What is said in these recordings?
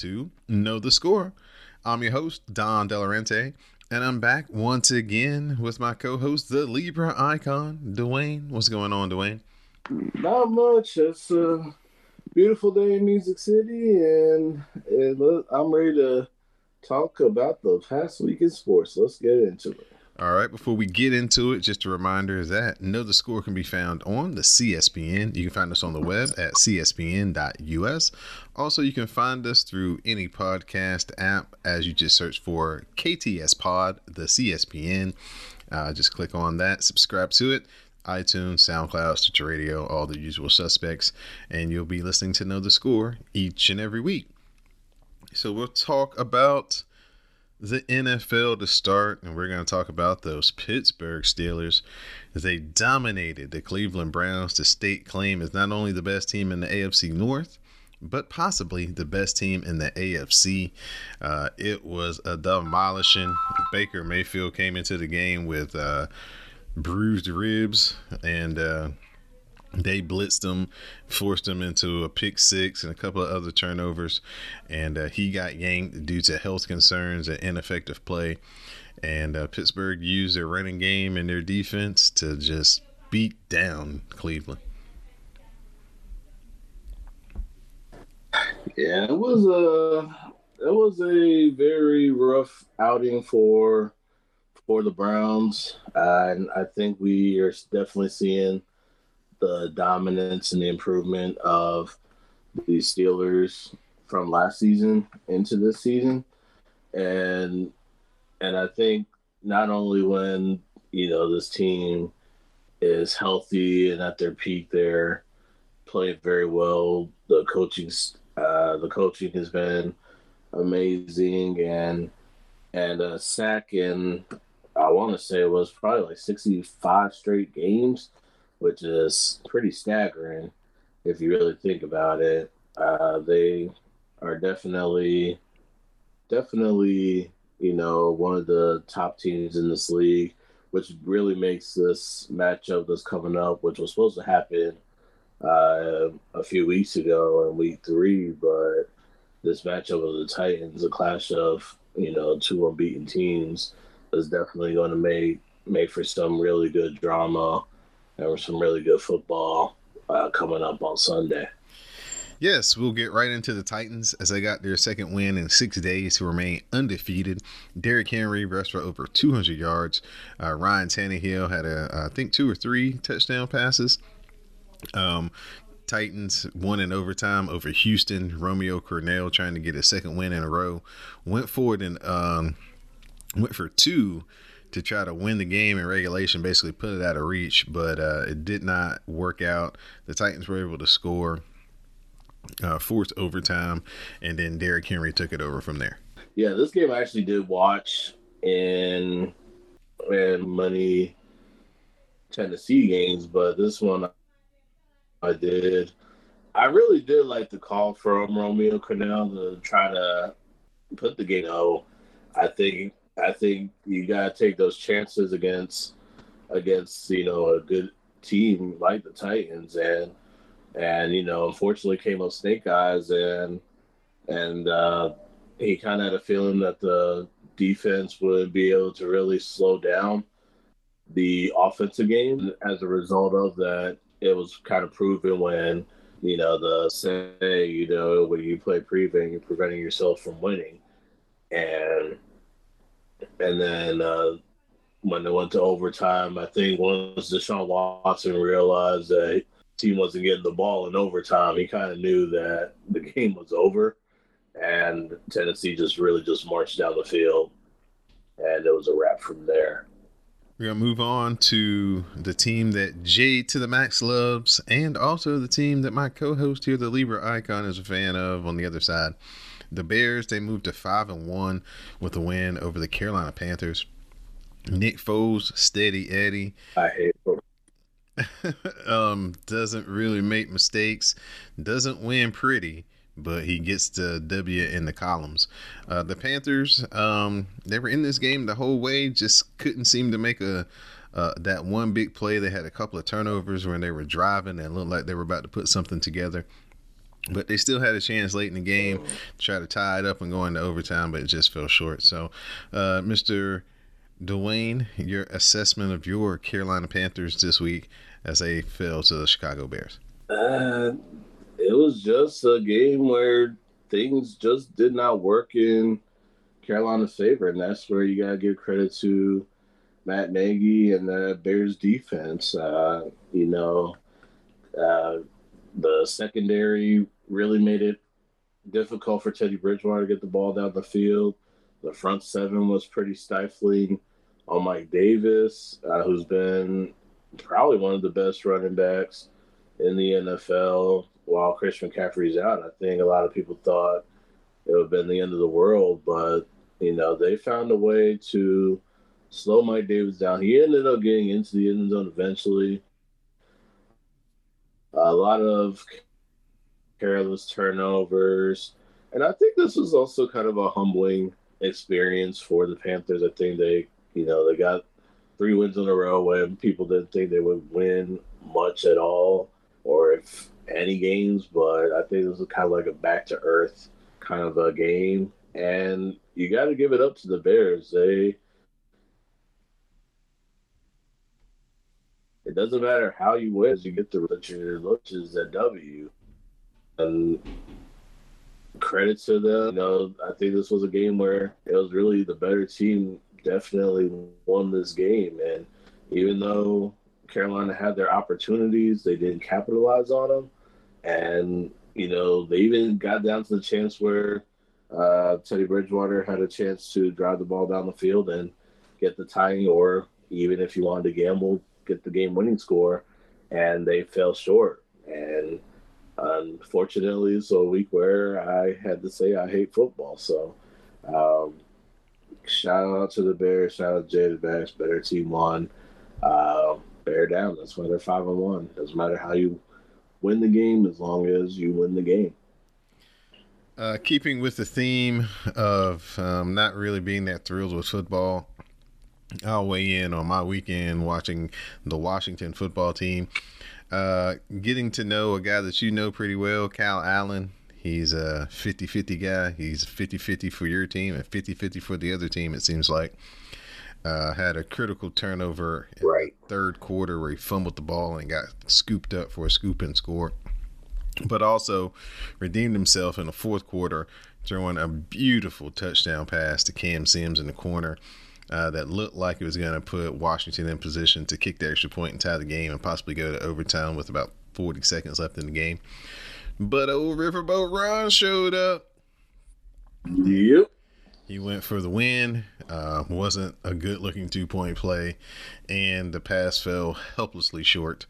To Know the Score. I'm your host, Don Delarente, and I'm back once again with my co host, the Libra icon, Dwayne. What's going on, Dwayne? Not much. It's a beautiful day in Music City, and, and I'm ready to talk about the past week in sports. Let's get into it. All right, before we get into it, just a reminder is that Know the Score can be found on the CSPN. You can find us on the web at cspn.us. Also, you can find us through any podcast app as you just search for KTS Pod, the CSPN. Uh, just click on that, subscribe to it. iTunes, SoundCloud, Stitcher Radio, all the usual suspects, and you'll be listening to Know the Score each and every week. So, we'll talk about the NFL to start, and we're going to talk about those Pittsburgh Steelers. They dominated the Cleveland Browns to state claim as not only the best team in the AFC North, but possibly the best team in the AFC. Uh, it was a demolishing. Baker Mayfield came into the game with uh, bruised ribs and. Uh, they blitzed him, forced him into a pick six and a couple of other turnovers, and uh, he got yanked due to health concerns and ineffective play. And uh, Pittsburgh used their running game and their defense to just beat down Cleveland. Yeah, it was a it was a very rough outing for for the Browns, uh, and I think we are definitely seeing the dominance and the improvement of the Steelers from last season into this season. And and I think not only when, you know, this team is healthy and at their peak they're playing very well. The coaching uh the coaching has been amazing and and a sack in I want to say it was probably like 65 straight games which is pretty staggering if you really think about it. Uh, they are definitely, definitely, you know, one of the top teams in this league, which really makes this matchup that's coming up, which was supposed to happen uh, a few weeks ago in week three, but this matchup of the Titans, a clash of you know two unbeaten teams, is definitely going to make make for some really good drama there was some really good football uh, coming up on Sunday. Yes, we'll get right into the Titans as they got their second win in six days to remain undefeated. Derrick Henry rushed for over 200 yards. Uh, Ryan Tannehill had a, I think, two or three touchdown passes. Um, Titans won in overtime over Houston. Romeo Crennel trying to get a second win in a row. Went forward and um, went for two to try to win the game in regulation, basically put it out of reach, but uh, it did not work out. The Titans were able to score, uh, forced overtime, and then Derrick Henry took it over from there. Yeah, this game I actually did watch in in money Tennessee games, but this one I did. I really did like the call from Romeo Crennel to try to put the game. Oh, I think I think you gotta take those chances against against you know a good team like the Titans and and you know unfortunately came up snake eyes and and uh, he kind of had a feeling that the defense would be able to really slow down the offensive game as a result of that. It was kind of proven when you know the say you know when you play prevent you're preventing yourself from winning. And and then uh, when they went to overtime, I think once Deshaun Watson realized that team wasn't getting the ball in overtime, he kind of knew that the game was over, and Tennessee just really just marched down the field, and it was a wrap from there. We're gonna move on to the team that Jay to the Max loves, and also the team that my co-host here, the Libra Icon, is a fan of on the other side The Bears they moved to five and one with a win over the Carolina Panthers. Nick Foles, steady Eddie. I hate football. um, doesn't really make mistakes, doesn't win pretty, but he gets the W in the columns. Uh, the Panthers, um, they were in this game the whole way, just couldn't seem to make a uh, that one big play. They had a couple of turnovers when they were driving and looked like they were about to put something together. But they still had a chance late in the game to try to tie it up and go into overtime, but it just fell short. So, uh, Mr. Dwayne, your assessment of your Carolina Panthers this week as they fell to the Chicago Bears? Uh, it was just a game where things just did not work in Carolina's favor, and that's where you gotta give credit to Matt Nagy and the Bears defense. Uh, you know, uh, the secondary really made it difficult for Teddy Bridgewater to get the ball down the field. The front seven was pretty stifling on Mike Davis, uh, who's been probably one of the best running backs in the NFL while Christian McCaffrey's out. I think a lot of people thought it would have been the end of the world, but you know, they found a way to slow Mike Davis down. He ended up getting into the end zone eventually. A lot of careless turnovers. And I think this was also kind of a humbling experience for the Panthers. I think they, you know, they got three wins in a row when people didn't think they would win much at all or if any games, but I think this was kind of like a back to earth kind of a game. And you got to give it up to the Bears. They, it doesn't matter how you win, you get the which is a W. And credit to them. You know, I think this was a game where it was really the better team definitely won this game. And even though Carolina had their opportunities, they didn't capitalize on them. And, you know, they even got down to the chance where uh, Teddy Bridgewater had a chance to drive the ball down the field and get the tying, or even if you wanted to gamble, get the game winning score. And they fell short. And unfortunately, it's a week where I had to say I hate football. So, um, shout out to the Bears. Shout out to the Bears. Better team won. Uh, bear down. That's why they're five and one. Doesn't matter how you win the game, as long as you win the game. Uh, keeping with the theme of um, not really being that thrilled with football, I'll weigh in on my weekend watching the Washington football team. Uh, getting to know a guy that you know pretty well, Kyle Allen. He's a 50 50 guy. He's 50 50 for your team and 50 50 for the other team, it seems like. Uh, had a critical turnover right. third quarter where he fumbled the ball and got scooped up for a scoop and score. But also redeemed himself in the fourth quarter, throwing a beautiful touchdown pass to Cam Sims in the corner. Uh, that looked like it was going to put Washington in position to kick the extra point and tie the game and possibly go to overtime with about 40 seconds left in the game. But old Riverboat Ron showed up. Yep. He went for the win. Uh, wasn't a good looking two point play, and the pass fell helplessly short.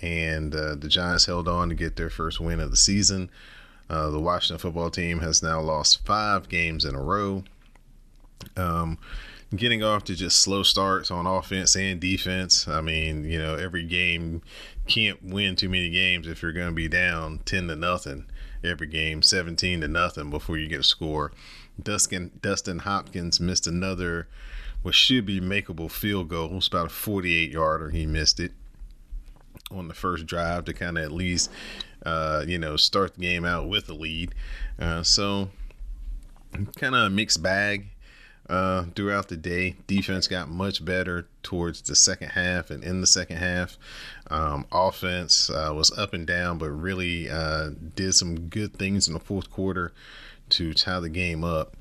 And uh, the Giants held on to get their first win of the season. Uh, the Washington football team has now lost five games in a row. Um, getting off to just slow starts on offense and defense. I mean, you know, every game can't win too many games if you're going to be down 10 to nothing every game, 17 to nothing before you get a score. Dustin, Dustin Hopkins missed another, what should be makeable field goal. It was about a 48 yarder. He missed it on the first drive to kind of at least, uh, you know, start the game out with a lead. Uh, so, kind of a mixed bag uh, throughout the day. Defense got much better towards the second half and in the second half. Um, offense uh, was up and down, but really uh, did some good things in the fourth quarter to tie the game up.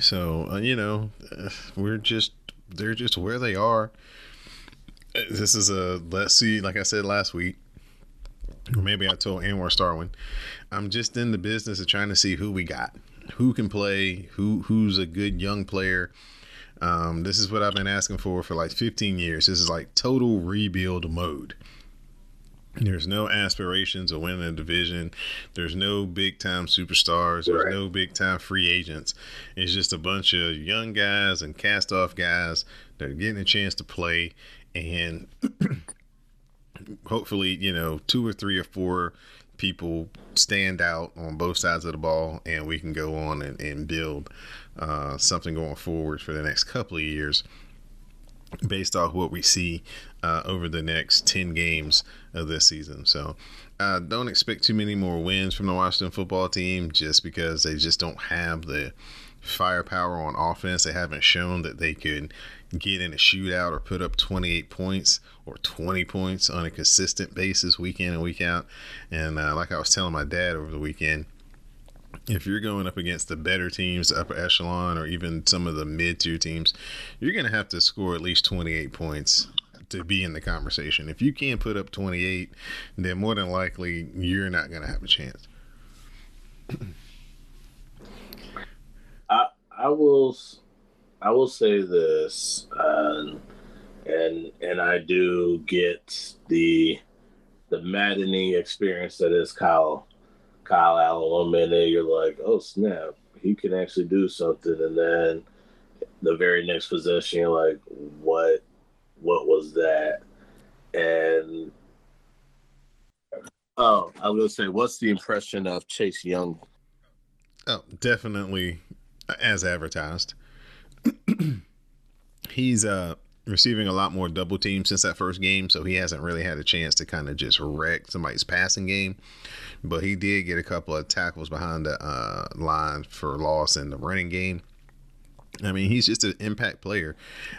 So, uh, you know, uh, we're just, they're just where they are. This is a, let's see, like I said last week, or maybe I told Anwar Starwin, I'm just in the business of trying to see who we got who can play, who who's a good young player. Um, this is what I've been asking for for like 15 years. This is like total rebuild mode. There's no aspirations of winning a division. There's no big time superstars. There's Right. no big time free agents. It's just a bunch of young guys and cast off guys that are getting a chance to play. And hopefully, you know, two or three or four people stand out on both sides of the ball and we can go on and, and build uh, something going forward for the next couple of years based off what we see uh, over the next 10 games of this season. So uh, don't expect too many more wins from the Washington football team just because they just don't have the firepower on offense. They haven't shown that they could get in a shootout or put up 28 points or 20 points on a consistent basis week in and week out. And uh, like I was telling my dad over the weekend, if you're going up against the better teams, the upper echelon, or even some of the mid tier teams, you're going to have to score at least 28 points to be in the conversation. If you can't put up 28, then more than likely you're not going to have a chance. I I will I will say this, um, and and I do get the the maddening experience that is Kyle Kyle Allen. One minute you're like, oh snap, he can actually do something, and then the very next possession you're like, what what was that? And oh, I was gonna say, what's the impression of Chase Young Oh, definitely as advertised. He's uh receiving a lot more double teams since that first game, so he hasn't really had a chance to kind of just wreck somebody's passing game. But he did get a couple of tackles behind the uh, line for loss in the running game. I mean, he's just an impact player.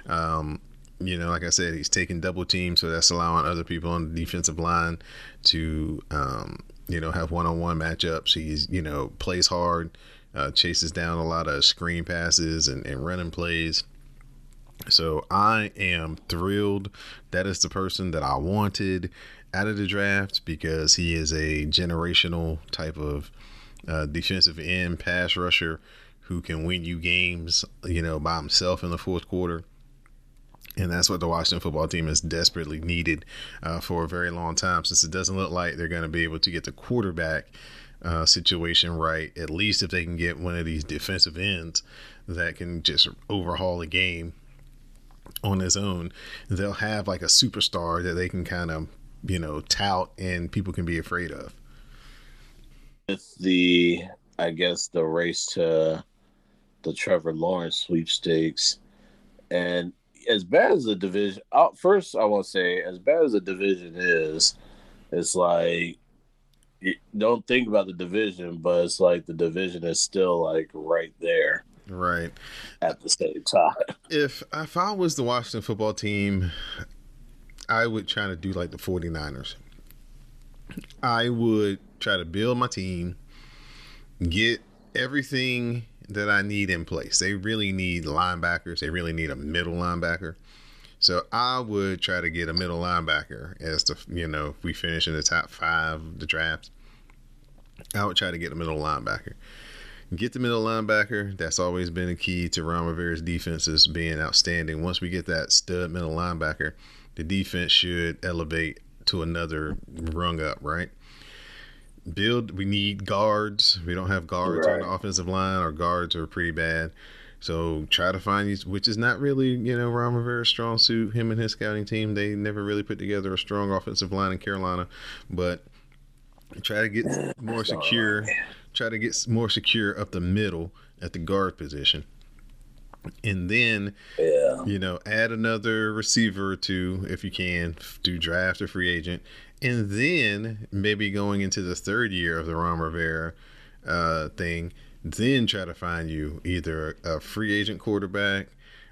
Um, you know, like I said, he's taking double teams, so that's allowing other people on the defensive line to, um, you know, have one-on-one matchups. He's, you know, plays hard, uh, chases down a lot of screen passes and, and running plays. So I am thrilled. That is the person that I wanted out of the draft because he is a generational type of uh, defensive end pass rusher who can win you games, you know, by himself in the fourth quarter. And that's what the Washington football team has desperately needed uh, for a very long time, since it doesn't look like they're going to be able to get the quarterback uh, situation right. At least if they can get one of these defensive ends that can just overhaul a game on his own, they'll have like a superstar that they can kind of, you know, tout and people can be afraid of. with the I guess the race to the Trevor Lawrence sweepstakes, and as bad as the division, uh, first I want to say as bad as the division is, it's like don't think about the division, but it's like the division is still like right there Right. at the same time. If if I was the Washington football team, I would try to do like the 49ers. I would try to build my team, get everything that I need in place. They really need linebackers. They really need a middle linebacker. So I would try to get a middle linebacker as the you know if we finish in the top five of the draft. I would try to get a middle linebacker. Get the middle linebacker. That's always been a key to Ron Rivera's defenses being outstanding. Once we get that stud middle linebacker, the defense should elevate to another rung up, right? Build. We need guards. We don't have guards on the offensive line. Our guards are pretty bad. So try to find these, which is not really, you know, Ron Rivera's strong suit. Him and his scouting team, they never really put together a strong offensive line in Carolina, but try to get more secure. Try to get more secure up the middle at the guard position, and then Yeah, you know add another receiver or two if you can do draft or free agent, and then maybe going into the third year of the Ron Rivera uh, thing, then try to find you either a free agent quarterback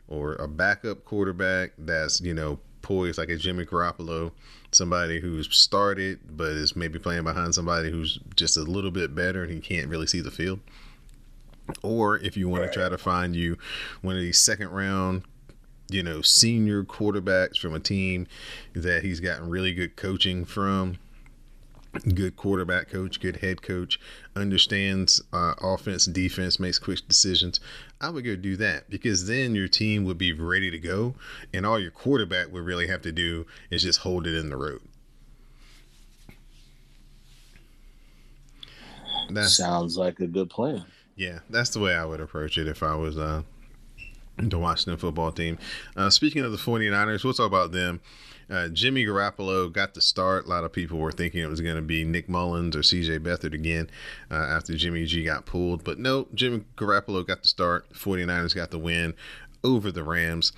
or a backup quarterback that's you know poised like a Jimmy Garoppolo, somebody who's started but is maybe playing behind somebody who's just a little bit better and he can't really see the field. Or if you want to try to find you one of these second round, you know, senior quarterbacks from a team that he's gotten really good coaching from, good quarterback coach, good head coach, understands uh, offense and defense, makes quick decisions, I would go do that because then your team would be ready to go, and all your quarterback would really have to do is just hold it in the road. That sounds like a good plan. Yeah, that's the way I would approach it if I was uh, the Washington football team. Uh, speaking of the 49ers, we'll talk about them uh, Jimmy Garoppolo got the start. A lot of people were thinking it was going to be Nick Mullens or CJ Beathard again uh, after Jimmy G got pulled. But no, Jimmy Garoppolo got the start. 49ers got the win over the Rams.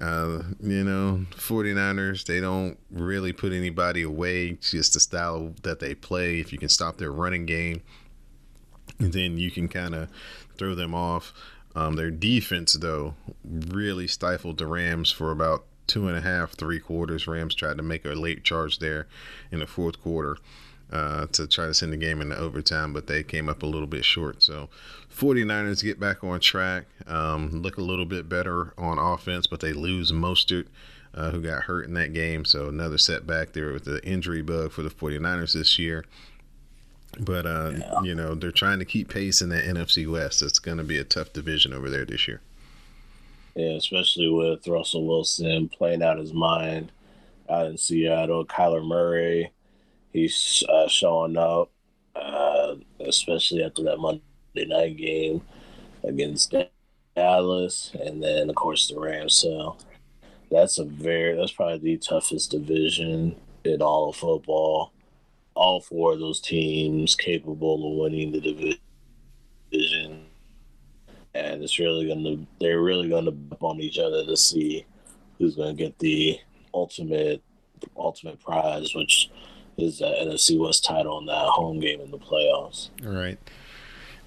Uh, you know, 49ers, they don't really put anybody away. It's just the style that they play. If you can stop their running game, then you can kind of throw them off. Um, their defense, though, really stifled the Rams for about two and a half, three quarters. Rams tried to make a late charge there in the fourth quarter uh, to try to send the game into overtime, but they came up a little bit short. So 49ers get back on track, um, look a little bit better on offense, but they lose Mostert. Uh, who got hurt in that game? So another setback there with the injury bug for the 49ers this year. But uh, yeah. you know they're trying to keep pace in the NFC West. It's going to be a tough division over there this year. Yeah, especially with Russell Wilson playing out his mind out in Seattle. Kyler Murray, he's uh, showing up, uh, especially after that Monday night game against Dallas, and then of course the Rams. So that's a very that's probably the toughest division in all of football. All four of those teams capable of winning the division and it's really gonna they're really gonna bump on each other to see who's gonna get the ultimate ultimate prize, which is the NFC West title in that home game in the playoffs. All right.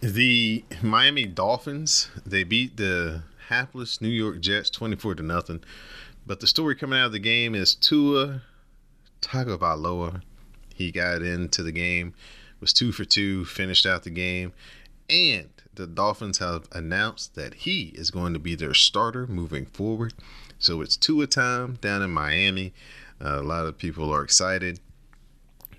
The Miami Dolphins they beat the hapless New York Jets twenty four to nothing. But the story coming out of the game is Tua Tagovailoa. He got into the game, was two for two, finished out the game, and the Dolphins have announced that he is going to be their starter moving forward. So it's Tua time down in Miami. Uh, a lot of people are excited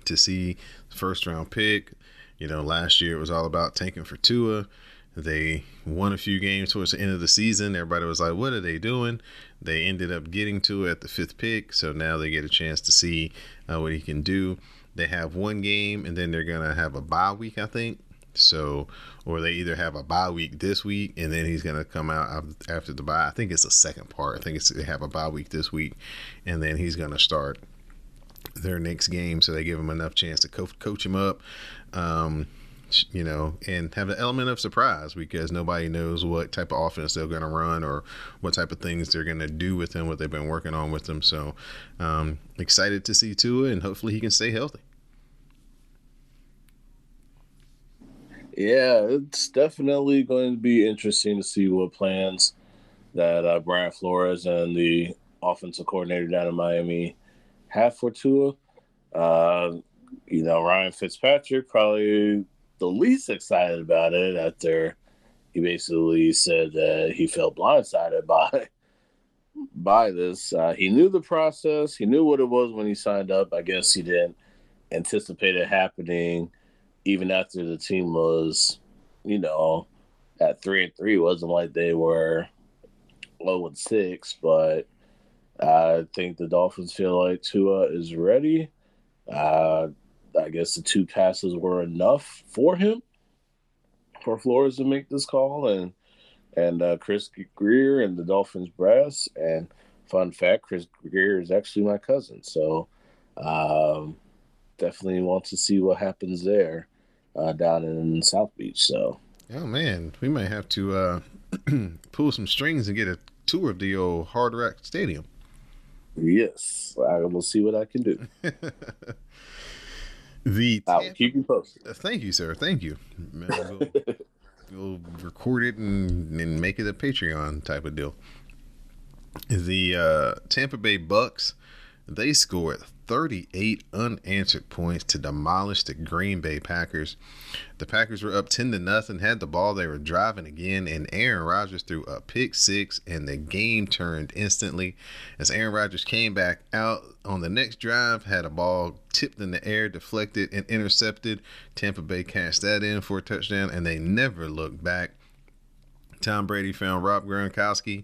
to see first round pick. You know, last year it was all about tanking for Tua. They won a few games towards the end of the season. Everybody was like, what are they doing? They ended up getting to at the fifth pick. So now they get a chance to see uh, what he can do. They have one game and then they're going to have a bye week, I think. So, or they either have a bye week this week and then he's going to come out after the bye. I think it's the second part. I think it's they have a bye week this week and then he's going to start their next game. So they give him enough chance to coach, coach him up. Um, you know, and have an element of surprise because nobody knows what type of offense they're going to run or what type of things they're going to do with him, what they've been working on with him. So, um, excited to see Tua, and hopefully he can stay healthy. Yeah, it's definitely going to be interesting to see what plans that uh, Brian Flores and the offensive coordinator down in Miami have for Tua. Uh, you know, Ryan Fitzpatrick probably the least excited about it after he basically said that he felt blindsided by by this. Uh, he knew the process. He knew what it was when he signed up. I guess he didn't anticipate it happening even after the team was, you know, at three and three, wasn't like they were low and six, but I think the Dolphins feel like Tua is ready. Uh, I guess the two passes were enough for him for Flores to make this call, and and uh, Chris Grier and the Dolphins brass. And fun fact, Chris Grier is actually my cousin, so um, definitely want to see what happens there uh, down in South Beach. So, oh man, we might have to uh, pull some strings and get a tour of the old Hard Rock Stadium. Yes, I will see what I can do. the I'll keep you posted. Uh, thank you, sir. Thank you. we'll, we'll, record it and, and make it a Patreon type of deal. The uh, Tampa Bay Bucks they scored 38 unanswered points to demolish the Green Bay Packers. The Packers were up 10 to nothing, had the ball, they were driving again, and Aaron Rodgers threw a pick six, and the game turned instantly as Aaron Rodgers came back out on the next drive, had a ball tipped in the air, deflected, and intercepted. Tampa Bay cashed that in for a touchdown, and they never looked back. Tom Brady found Rob Gronkowski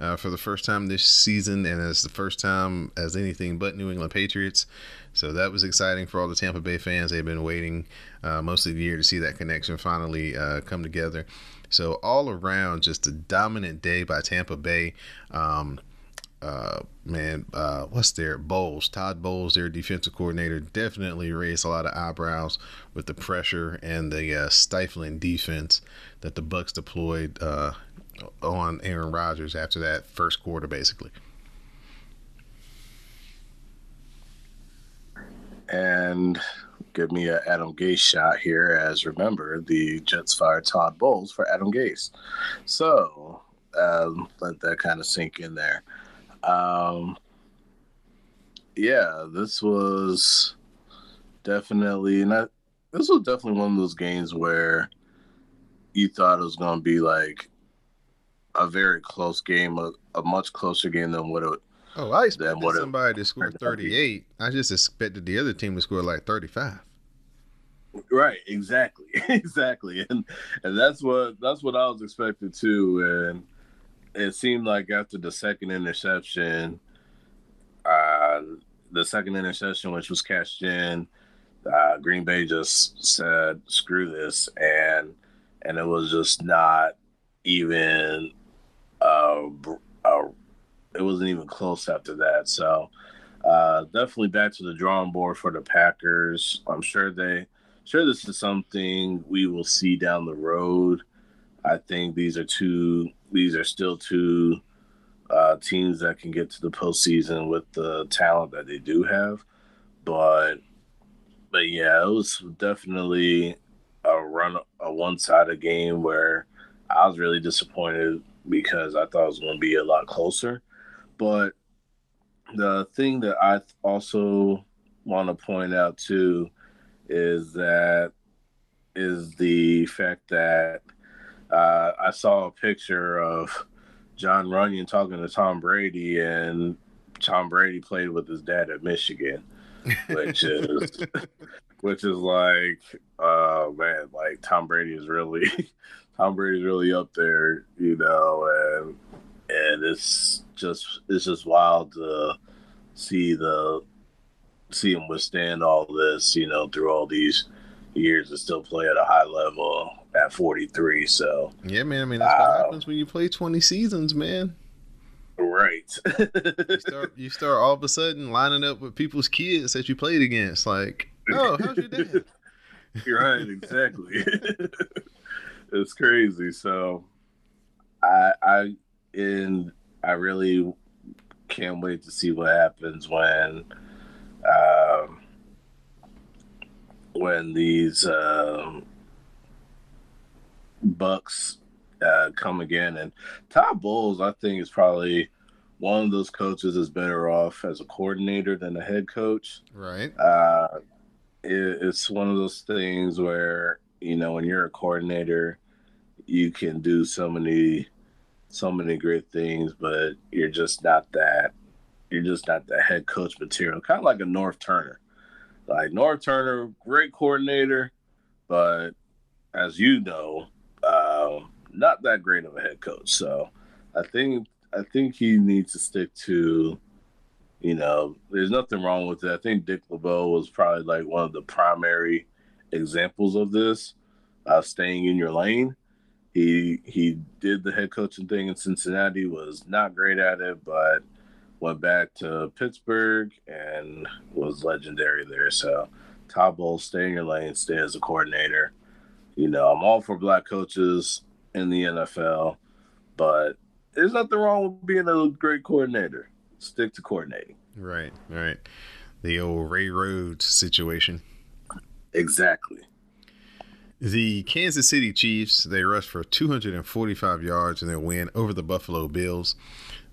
uh, for the first time this season, and it's the first time as anything but New England Patriots. So that was exciting for all the Tampa Bay fans. They've been waiting uh, most of the year to see that connection finally uh, come together. So all around, just a dominant day by Tampa Bay. Um, uh, man, uh, what's their Bowles? Todd Bowles, their defensive coordinator, definitely raised a lot of eyebrows with the pressure and the uh, stifling defense that the Bucks deployed uh, on Aaron Rodgers after that first quarter, basically. And give me an Adam Gase shot here, as remember the Jets fired Todd Bowles for Adam Gase. So um, let that kind of sink in there. Um, yeah, this was definitely not. This was definitely one of those games where you thought it was going to be like a very close game, a, a much closer game than what it. Oh, I expected what somebody it, to score 38. I just expected the other team to score like 35. Right, exactly, exactly, and and that's what that's what I was expecting too, and it seemed like after the second interception, uh, the second interception, which was cashed in, uh, Green Bay just said, "Screw this," and and it was just not even. Uh, uh, it wasn't even close after that. So uh, definitely back to the drawing board for the Packers. I'm sure they, sure this is something we will see down the road. I think these are two these are still two uh, teams that can get to the postseason with the talent that they do have. But but yeah, it was definitely a run a one sided game where I was really disappointed because I thought it was going to be a lot closer. But the thing that I also want to point out too is that is the fact that uh, I saw a picture of Jon Runyan talking to Tom Brady, and Tom Brady played with his dad at Michigan, which is which is like, uh, man, like Tom Brady is really Tom Brady's really up there, you know, and and it's just it's just wild to see the see him withstand all this, you know, through all these years and still play at a high level at 43. So yeah, man. I mean, that's uh, what happens when you play 20 seasons, man. Right. you start you start all of a sudden lining up with people's kids that you played against. Like, oh, how's your dad? You're right. Exactly. it's crazy. So, I I and I really can't wait to see what happens when. Um, when these um, Bucs uh, come again. And Todd Bowles, I think, is probably one of those coaches is better off as a coordinator than a head coach. Right. Uh, it, it's one of those things where you know when you're a coordinator, you can do so many, so many great things, but you're just not that. You're just not the head coach material. Kind of like a Norv Turner. Like Norv Turner, great coordinator, but as you know, um, not that great of a head coach. So I think I think he needs to stick to, you know, there's nothing wrong with it. I think Dick LeBeau was probably like one of the primary examples of this, uh, staying in your lane. He he did the head coaching thing in Cincinnati, was not great at it, but went back to Pittsburgh and was legendary there. So Todd Bowles, stay in your lane, stay as a coordinator. You know, I'm all for black coaches in the NFL, but there's nothing wrong with being a great coordinator. Stick to coordinating. Right, right. The old Ray Rhodes situation. Exactly. The Kansas City Chiefs, they rushed for 245 yards in their win over the Buffalo Bills.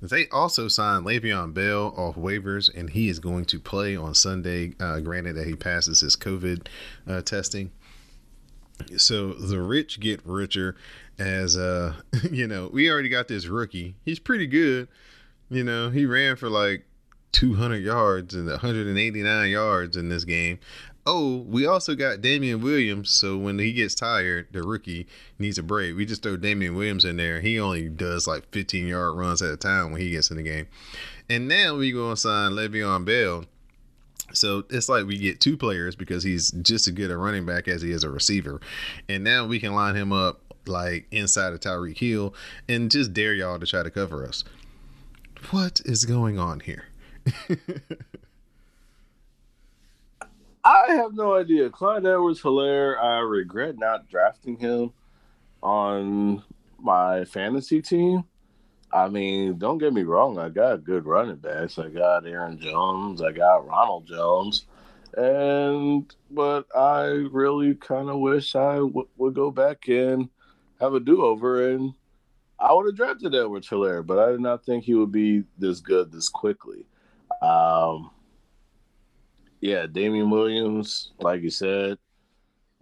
They also signed Le'Veon Bell off waivers, and he is going to play on Sunday, uh, granted that he passes his COVID uh, testing. So the rich get richer as uh you know, we already got this rookie. He's pretty good. You know, he ran for like 200 yards and 189 yards in this game. Oh, we also got Damien Williams. So when he gets tired, the rookie needs a break. We just throw Damien Williams in there. He only does like 15 yard runs at a time when he gets in the game. And now we go and sign Le'Veon Bell. So it's like we get two players because he's just as good a running back as he is a receiver. And now we can line him up like inside of Tyreek Hill and just dare y'all to try to cover us. What is going on here? I have no idea. Clyde Edwards Helaire, I regret not drafting him on my fantasy team. I mean, don't get me wrong, I got good running backs. I got Aaron Jones, I got Ronald Jones. And but I really kind of wish I w- would go back and have a do-over and I would have drafted Edwards Helaire, but I did not think he would be this good this quickly. Um, yeah, Damien Williams, like you said,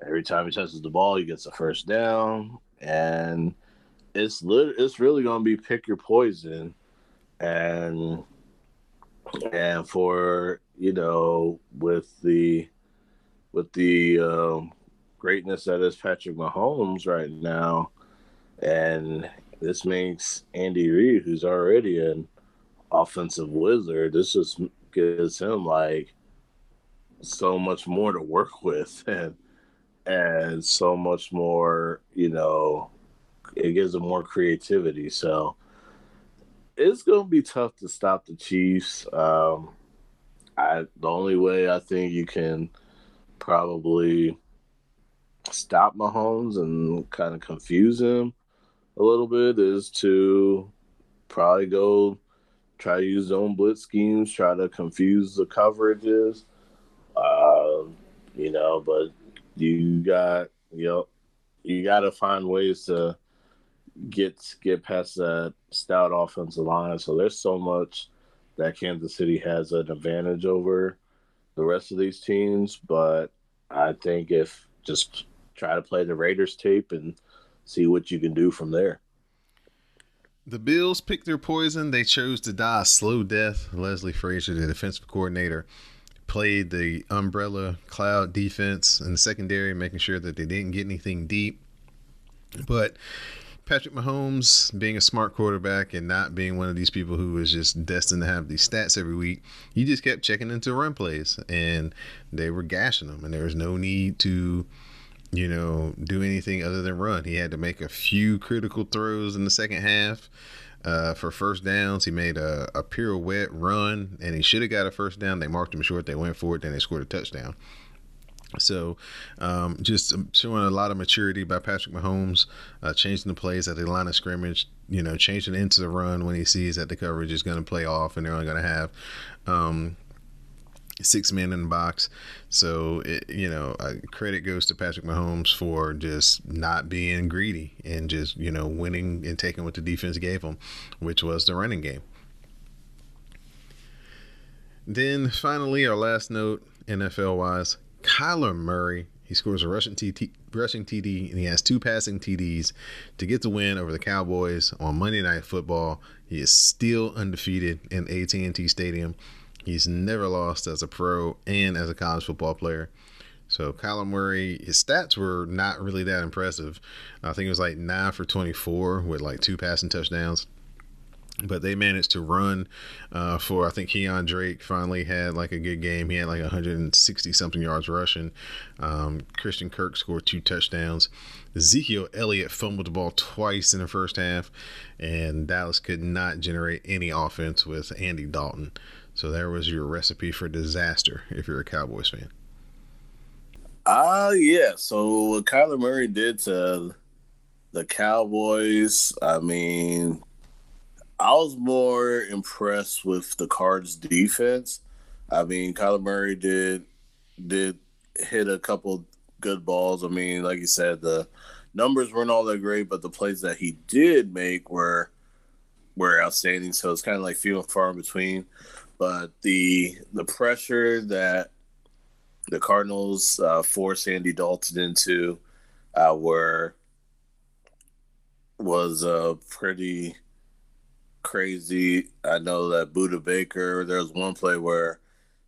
every time he touches the ball, he gets a first down, and it's lit- it's really gonna be pick your poison, and and for you know with the with the um, greatness that is Patrick Mahomes right now, and this makes Andy Reid, who's already an offensive wizard, this just gives him like so much more to work with and and so much more, you know, it gives them more creativity. So it's gonna be tough to stop the Chiefs. Um I the only way I think you can probably stop Mahomes and kind of confuse him a little bit is to probably go try to use zone blitz schemes, try to confuse the coverages. Uh, you know, but you got you know you got to find ways to get get past that stout offensive line. So there's so much that Kansas City has an advantage over the rest of these teams, but I think if just try to play the Raiders tape and see what you can do from there. The Bills picked their poison. They chose to die a slow death. Leslie Frazier, the defensive coordinator, played the umbrella cloud defense in the secondary, making sure that they didn't get anything deep. But Patrick Mahomes, being a smart quarterback and not being one of these people who was just destined to have these stats every week, he just kept checking into run plays and they were gashing them. And there was no need to you know, do anything other than run. He had to make a few critical throws in the second half uh, for first downs. He made a, a pirouette run, and he should have got a first down. They marked him short. They went for it. Then they scored a touchdown. So, um, just showing a lot of maturity by Patrick Mahomes, uh, changing the plays at the line of scrimmage, you know, changing into the run when he sees that the coverage is going to play off and they're only going to have um, six men in the box. So, it, you know, uh, credit goes to Patrick Mahomes for just not being greedy and just, you know, winning and taking what the defense gave him, which was the running game. Then finally, our last note, NFL wise, Kyler Murray. He scores a rushing, TT, rushing TD and he has two passing TDs to get the win over the Cowboys on Monday Night Football. He is still undefeated in AT&T Stadium. He's never lost as a pro and as a college football player. So Kyler Murray, his stats were not really that impressive. I think it was like nine for 24 with like two passing touchdowns. But they managed to run uh, for I think Kenyan Drake finally had like a good game. He had like 160 something yards rushing. Um, Christian Kirk scored two touchdowns. Ezekiel Elliott fumbled the ball twice in the first half, and Dallas could not generate any offense with Andy Dalton. So there was your recipe for disaster if you're a Cowboys fan. Ah, uh, yeah. So what Kyler Murray did to the Cowboys, I mean, I was more impressed with the Cards defense. I mean, Kyler Murray did did hit a couple good balls. I mean, like you said, the numbers weren't all that great, but the plays that he did make were were outstanding. So it's kind of like few and far in between but the the pressure that the Cardinals uh, forced Andy Dalton into uh, were was uh, pretty crazy. I know that Budda Baker. There was one play where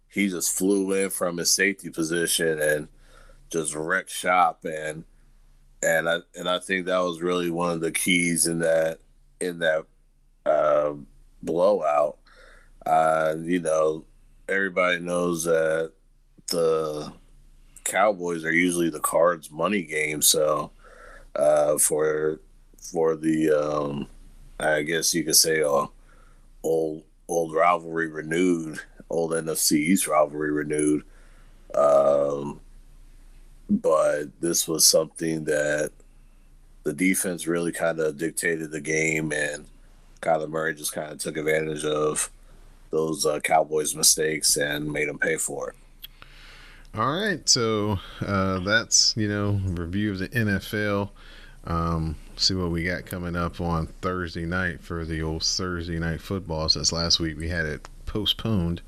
he just flew in from his safety position and just wrecked shop and and I and I think that was really one of the keys in that in that uh, blowout. Uh, you know, everybody knows that the Cowboys are usually the Cards' money game, so uh, for for the um, I guess you could say uh, old old rivalry renewed, old NFC East rivalry renewed. Um, but this was something that the defense really kind of dictated the game, and Kyler Murray just kind of took advantage of those uh, Cowboys' mistakes and made them pay for it. All right, so uh, that's you know review of the NFL. Um, see what we got coming up on Thursday night for the old Thursday night football. Since last week we had it postponed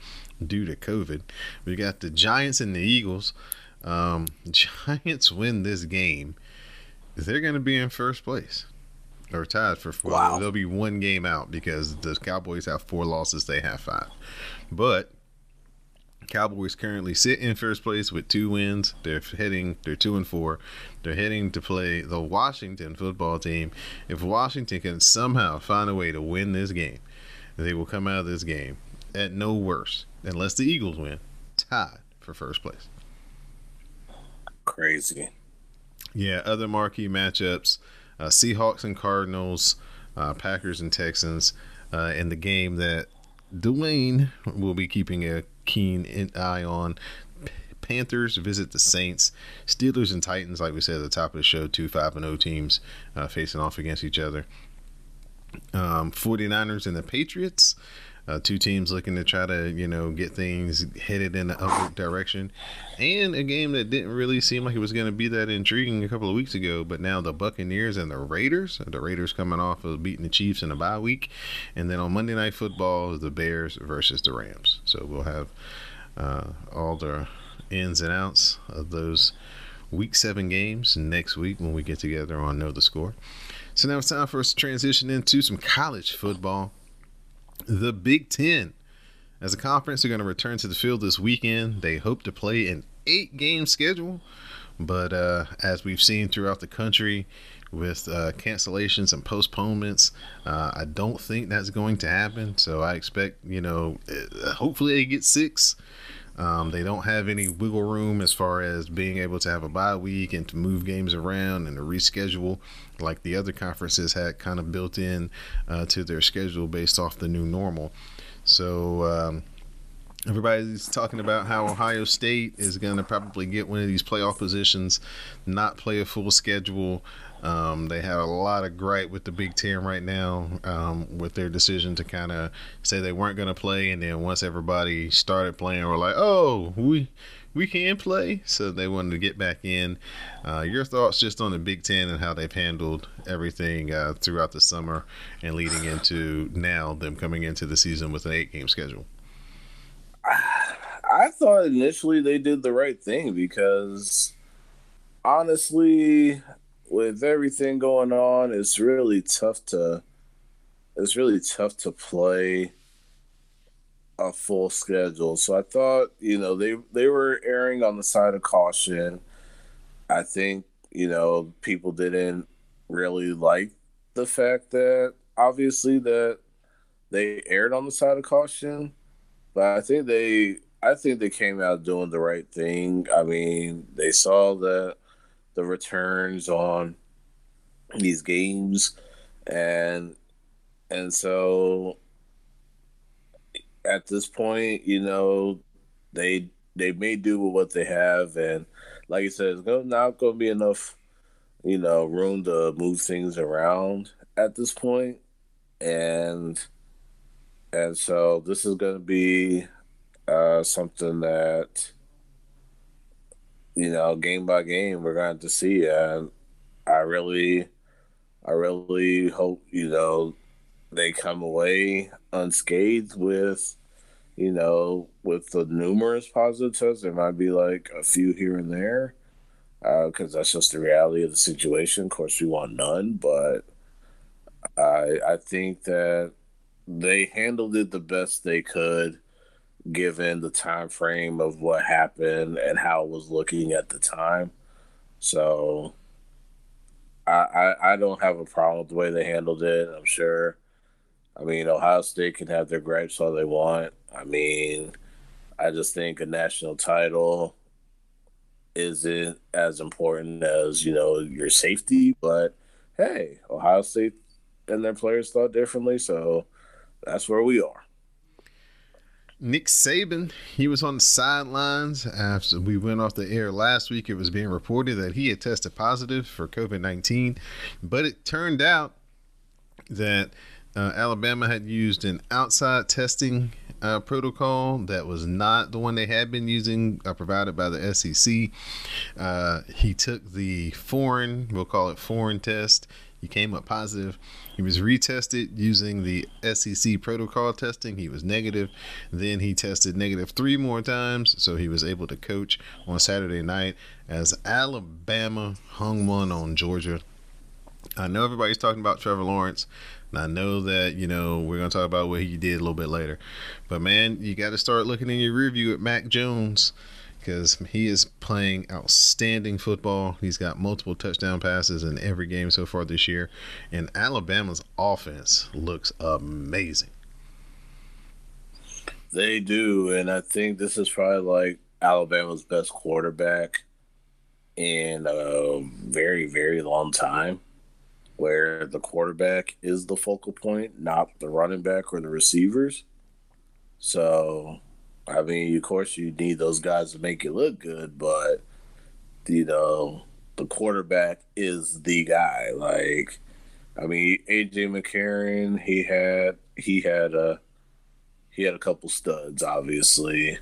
due to COVID, we got the Giants and the Eagles. Um, Giants win this game, they're going to be in first place or tied for four. Wow. They'll be one game out because the Cowboys have four losses, they have five. But Cowboys currently sit in first place with two wins. They're heading, they're two and four. They're heading to play the Washington football team. If Washington can somehow find a way to win this game, they will come out of this game at no worse, unless the Eagles win, tied for first place. Crazy. Yeah, other marquee matchups uh, Seahawks and Cardinals, uh, Packers and Texans, uh, in the game that Dwayne will be keeping a keen eye on. Panthers visit the Saints. Steelers and Titans, like we said at the top of the show, two 5 and 0 teams uh, facing off against each other. Um, 49ers and the Patriots. Uh, two teams looking to try to, you know, get things headed in the upward direction. And a game that didn't really seem like it was going to be that intriguing a couple of weeks ago. But now the Buccaneers and the Raiders. The Raiders coming off of beating the Chiefs in a bye week. And then on Monday Night Football, the Bears versus the Rams. So we'll have uh, all the ins and outs of those week seven games next week when we get together on Know the Score. So now it's time for us to transition into some college football. The Big Ten, as a conference, they're going to return to the field this weekend. They hope to play an eight game schedule, but uh, as we've seen throughout the country, with uh, cancellations and postponements. Uh, I don't think that's going to happen. So I expect, you know, uh, hopefully they get six. Um, they don't have any wiggle room as far as being able to have a bye week and to move games around and to reschedule like the other conferences had kind of built in uh, to their schedule based off the new normal. So um, everybody's talking about how Ohio State is going to probably get one of these playoff positions, not play a full schedule. Um, they have a lot of gripe with the Big Ten right now um, with their decision to kind of say they weren't going to play, and then once everybody started playing, we're like, oh, we we can play. So they wanted to get back in. Uh, your thoughts just on the Big Ten and how they've handled everything uh, throughout the summer and leading into now them coming into the season with an eight game schedule? I thought initially they did the right thing because honestly, with everything going on, it's really tough to it's really tough to play a full schedule. So I thought, you know, they they were erring on the side of caution. I think, you know, people didn't really like the fact that obviously that they aired on the side of caution, but I think they I think they came out doing the right thing. I mean, they saw that the returns on these games. And and so at this point, you know, they they may do with what they have, and like you said, it's not going to be enough, you know, room to move things around at this point, and and so this is going to be uh, something that you know, game by game, we're going to see, and I really, I really hope you know they come away unscathed with, you know, with the numerous positive tests. There might be like a few here and there, because uh, that's just the reality of the situation. Of course, we want none, but I I think that they handled it the best they could. Given the time frame of what happened and how it was looking at the time. So I, I, I don't have a problem with the way they handled it. I'm sure. I mean, Ohio State can have their gripes all they want. I mean, I just think a national title isn't as important as you know your safety. But hey, Ohio State and their players thought differently, so that's where we are. Nick Saban, he was on the sidelines after we went off the air last week. It was being reported that he had tested positive for COVID 19, but it turned out that uh, Alabama had used an outside testing uh, protocol that was not the one they had been using, uh, provided by the SEC. Uh, he took the foreign, we'll call it foreign test. He came up positive. He was retested using the SEC protocol testing. He was negative. Then he tested negative three more times, so he was able to coach on Saturday night as Alabama hung one on Georgia. I know everybody's talking about Trevor Lawrence, and I know that you know we're gonna talk about what he did a little bit later. But man, you got to start looking in your review at Mac Jones because he is playing outstanding football. He's got multiple touchdown passes in every game so far this year, and Alabama's offense looks amazing. They do, and I think this is probably like Alabama's best quarterback in a very, very long time, where the quarterback is the focal point, not the running back or the receivers. So I mean, of course, you need those guys to make it look good, but you know, the quarterback is the guy. Like, I mean, AJ McCarron, he had he had a he had a couple studs, obviously.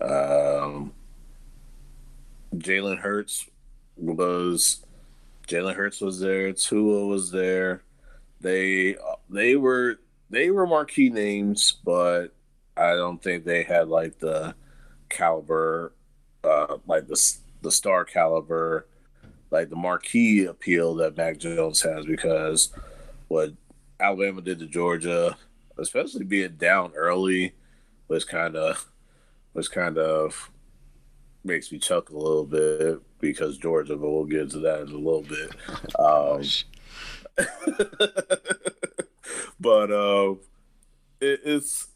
Um, Jalen Hurts was Jalen Hurts was there. Tua was there. They they were they were marquee names, but I don't think they had like the caliber, uh, like the the star caliber, like the marquee appeal that Mac Jones has because what Alabama did to Georgia, especially being down early, was kind of was kind of makes me chuckle a little bit because Georgia, but we'll get into that in a little bit. Um, but uh, it, it's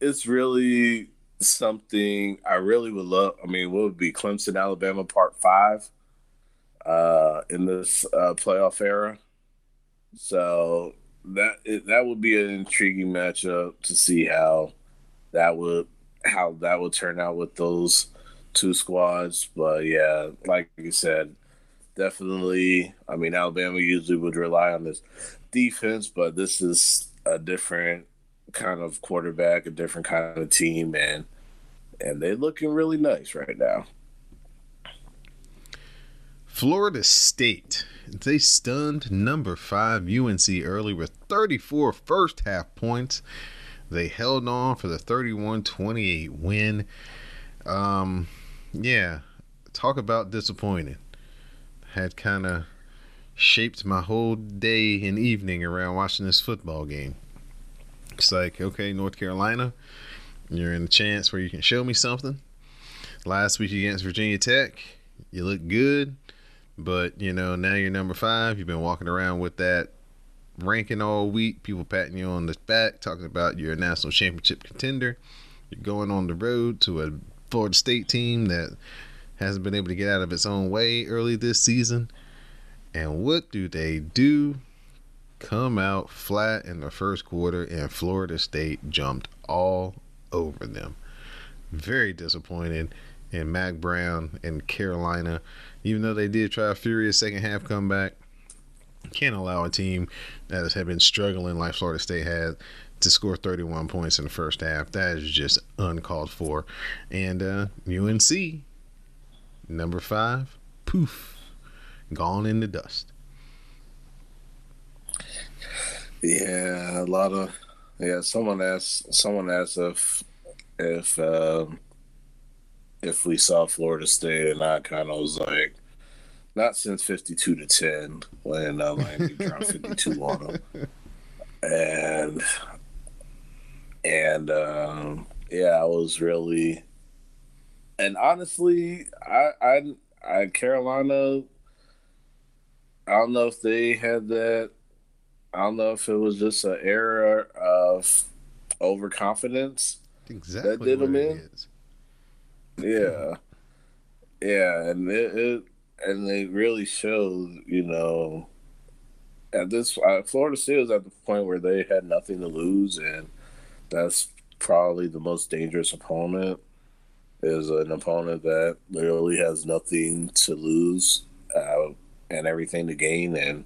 it's really something I really would love. I mean, what would be Clemson, Alabama, Part Five, uh, in this uh, playoff era? So that that would be an intriguing matchup to see how that would how that would turn out with those two squads. But yeah, like you said, definitely. I mean, Alabama usually would rely on this defense, but this is a different kind of quarterback, a different kind of team, and and they're looking really nice right now. Florida State. They stunned number five UNC early with 34 first half points. They held on for the 31 28 win. Um, yeah, talk about disappointing. Had kind of shaped my whole day and evening around watching this football game. It's like, okay, North Carolina, you're in a chance where you can show me something. Last week against Virginia Tech, you look good, but you know now you're number five. You've been walking around with that ranking all week. People patting you on the back, talking about you're a national championship contender. You're going on the road to a Florida State team that hasn't been able to get out of its own way early this season. And what do they do? come out flat in the first quarter, and Florida State jumped all over them. Very disappointed in Mack Brown and Carolina, even though they did try a furious second half comeback. Can't allow a team that has been struggling like Florida State had to score 31 points in the first half. That is just uncalled for. And uh, UNC, number five, poof, gone in the dust. Yeah, a lot of yeah. Someone asked. Someone asked if if uh, if we saw Florida State, and I kind of was like, not since fifty-two to ten when uh, Miami dropped fifty-two on them, and and um, yeah, I was really, and honestly, I I I Carolina. I don't know if they had that. I don't know if it was just an era of overconfidence exactly that did them in. Yeah, yeah, and it, it and they really showed, you know, at this uh, Florida State was at the point where they had nothing to lose, and that's probably the most dangerous opponent. Is an opponent that literally has nothing to lose uh, and everything to gain, and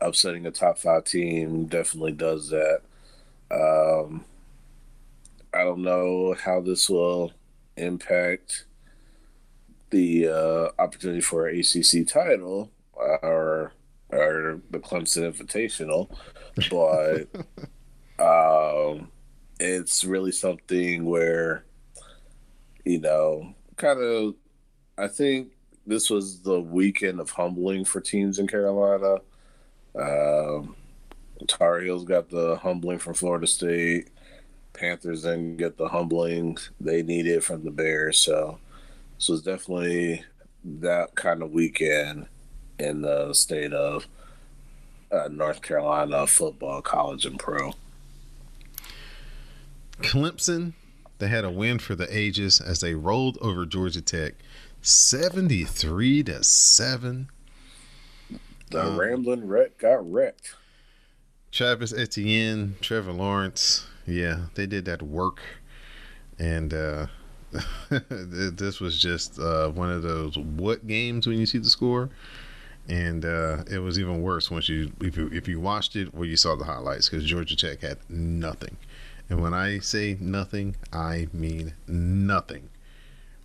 upsetting a top five team definitely does that. Um, I don't know how this will impact the uh, opportunity for an ACC title or or the Clemson Invitational, but um, it's really something where you know, kind of. I think this was the weekend of humbling for teams in Carolina. Um, Tar Heels got the humbling from Florida State. Panthers didn't get the humbling they needed from the Bears. So this was definitely that kind of weekend in the state of uh, North Carolina football, college, and pro. Clemson, they had a win for the ages as they rolled over Georgia Tech, seventy-three to seven. The Um, Rambling Wreck got wrecked. Travis Etienne, Trevor Lawrence, yeah, they did that work, and uh, this was just uh, one of those what games when you see the score, and uh, it was even worse once you if you if you watched it or you saw the highlights because Georgia Tech had nothing, and when I say nothing, I mean nothing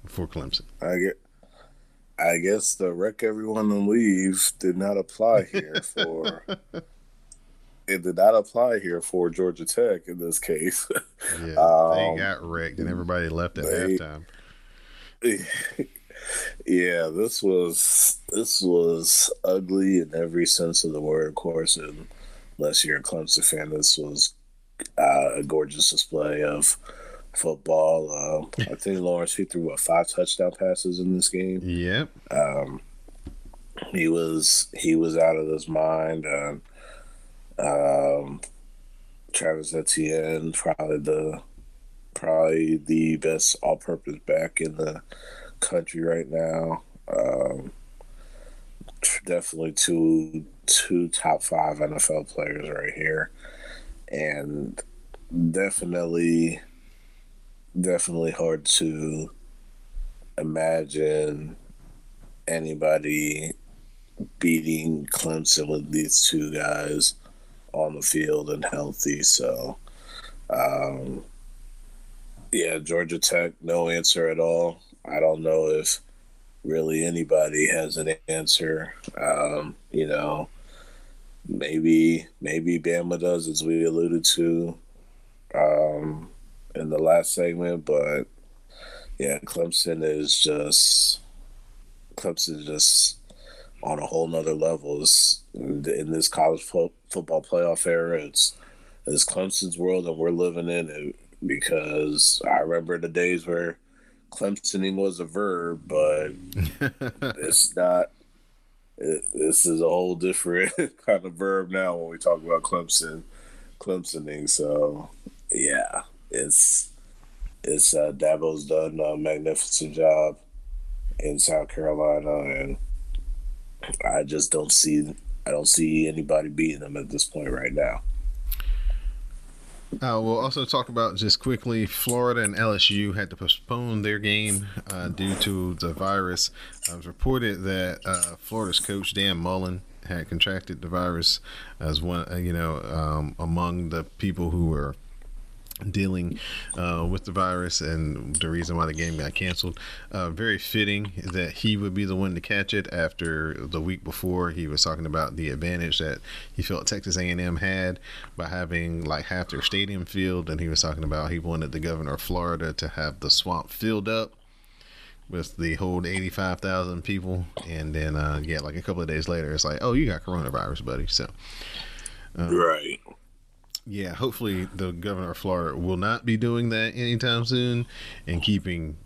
for Clemson. I get. I guess the wreck everyone and leave did not apply here for. it did not apply here for Georgia Tech in this case. Yeah, Um, they got wrecked, and everybody left at they- halftime. yeah, this was this was ugly in every sense of the word, of course. And unless you're a Clemson fan, this was uh, a gorgeous display of football. Um, I think Lawrence he threw what five touchdown passes in this game. Yep. Um, he was he was out of his mind. Um, um, Travis Etienne, probably the probably the best all-purpose back in the country right now. Um, definitely two two top five NFL players right here, and definitely definitely hard to imagine anybody beating Clemson with these two guys on the field and healthy. So, um, yeah, Georgia Tech, no answer at all. I don't know if really anybody has an answer. Um, you know, maybe maybe Bama does, as we alluded to um, in the last segment, but yeah, Clemson is just Clemson is just on a whole nother level. It's, in this college fo- football playoff era, it's it's Clemson's world, and we're living in it because I remember the days where Clemsoning was a verb, but it's not. It, this is a whole different kind of verb now when we talk about Clemson, Clemsoning. So, yeah, it's it's uh, Dabo's done a magnificent job in South Carolina, and I just don't see I don't see anybody beating them at this point right now. Uh, we'll also talk about just quickly Florida and LSU had to postpone their game uh, due to the virus. It was reported that uh, Florida's coach Dan Mullen had contracted the virus as one, uh, you know, um, among the people who were dealing uh, with the virus and the reason why the game got canceled. Uh, very fitting that he would be the one to catch it after the week before he was talking about the advantage that he felt Texas A&M had by having like half their stadium filled, and he was talking about he wanted the governor of Florida to have the swamp filled up with the whole 85,000 people and then uh yeah like a couple of days later it's like oh you got coronavirus buddy so right. Yeah, hopefully the governor of Florida will not be doing that anytime soon and keeping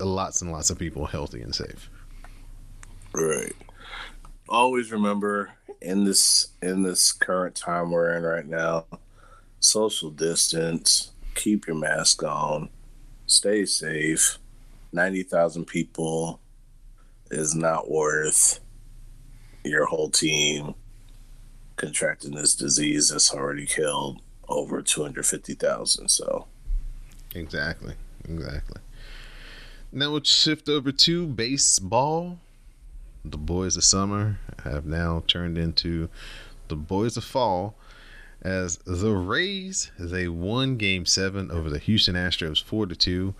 lots and lots of people healthy and safe. Right. Always remember in this in this current time we're in right now, social distance, keep your mask on, stay safe. 90,000 people is not worth your whole team contracting this disease that's already killed over 250,000. So, exactly. Exactly. Now we'll shift over to baseball. The boys of summer have now turned into the boys of fall as the Rays they won game 7 over the Houston Astros 4 to 2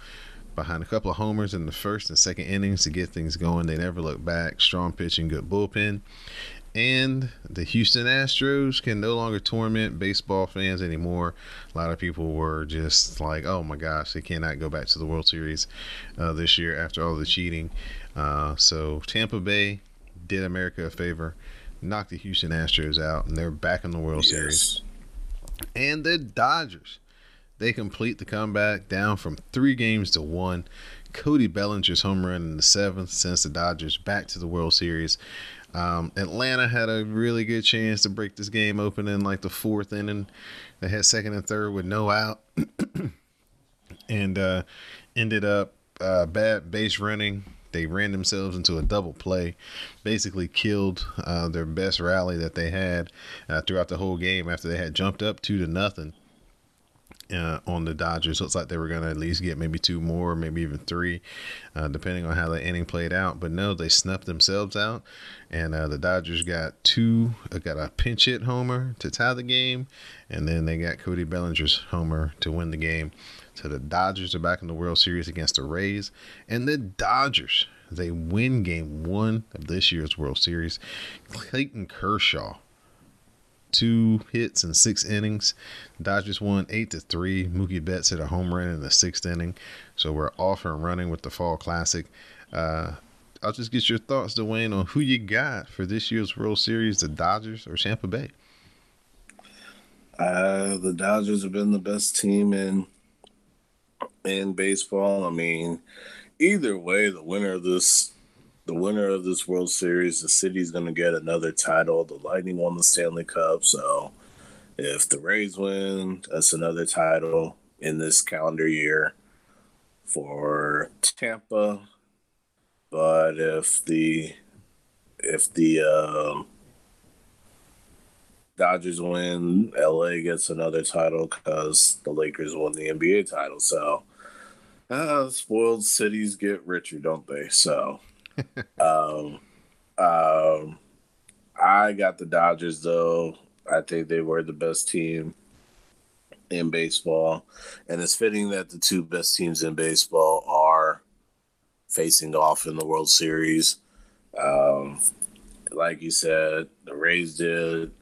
behind a couple of homers in the first and second innings to get things going. They never looked back. Strong pitching, good bullpen. And the Houston Astros can no longer torment baseball fans anymore. A lot of people were just like, oh my gosh, they cannot go back to the World Series uh, this year after all the cheating. Uh, so Tampa Bay did America a favor, knocked the Houston Astros out, and they're back in the World yes. Series. And the Dodgers, they complete the comeback down from three games to one. Cody Bellinger's home run in the seventh sends the Dodgers back to the World Series. Um, Atlanta had a really good chance to break this game open in like the fourth inning. They had second and third with no out, and uh, ended up uh, bad base running. They ran themselves into a double play, basically killed uh, their best rally that they had uh, throughout the whole game after they had jumped up two to nothing uh, on the Dodgers. Looks like they were going to at least get maybe two more, maybe even three, uh, depending on how the inning played out. But no, they snuffed themselves out, and uh, the Dodgers got two, uh, got a pinch hit homer to tie the game, and then they got Cody Bellinger's homer to win the game. So the Dodgers are back in the World Series against the Rays, and the Dodgers they win Game One of this year's World Series. Clayton Kershaw two hits in six innings. Dodgers won eight to three. Mookie Betts hit a home run in the sixth inning, so we're off and running with the Fall Classic. Uh, I'll just get your thoughts, Dwayne, on who you got for this year's World Series: the Dodgers or Tampa Bay. Uh, the Dodgers have been the best team in in baseball. I mean, either way, the winner of this the winner of this World Series, the city's going to get another title. The Lightning won the Stanley Cup, so if the Rays win, that's another title in this calendar year for Tampa. But if the if the uh, Dodgers win, LA gets another title because the Lakers won the NBA title. So uh, spoiled cities get richer, don't they? So um, um, I got the Dodgers though. I think they were the best team in baseball, and it's fitting that the two best teams in baseball are facing off in the World Series. Um, like you said, the Rays did.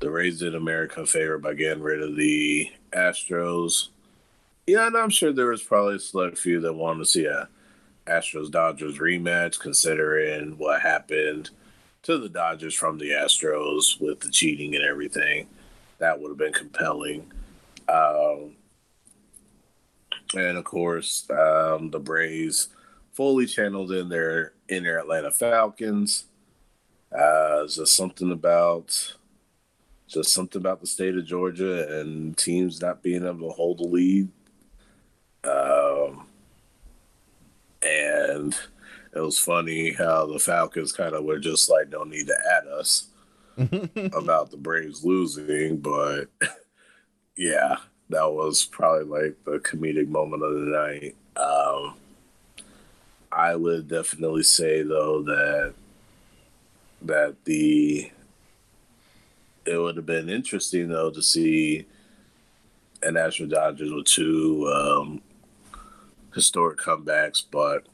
The Rays did America a favor by getting rid of the Astros. Yeah, and I'm sure there was probably a select few that wanted to see a Astros Dodgers rematch, considering what happened to the Dodgers from the Astros with the cheating and everything. That would have been compelling. Um, and of course, um, the Braves fully channeled in their inner Atlanta Falcons. Uh, just something about just something about the state of Georgia and teams not being able to hold the lead. Um, and it was funny how the Falcons kind of were just like, don't need to add us about the Braves losing, but yeah, that was probably like the comedic moment of the night. Um, I would definitely say though that that the it would have been interesting though to see an Astro Dodgers with two um, historic comebacks, but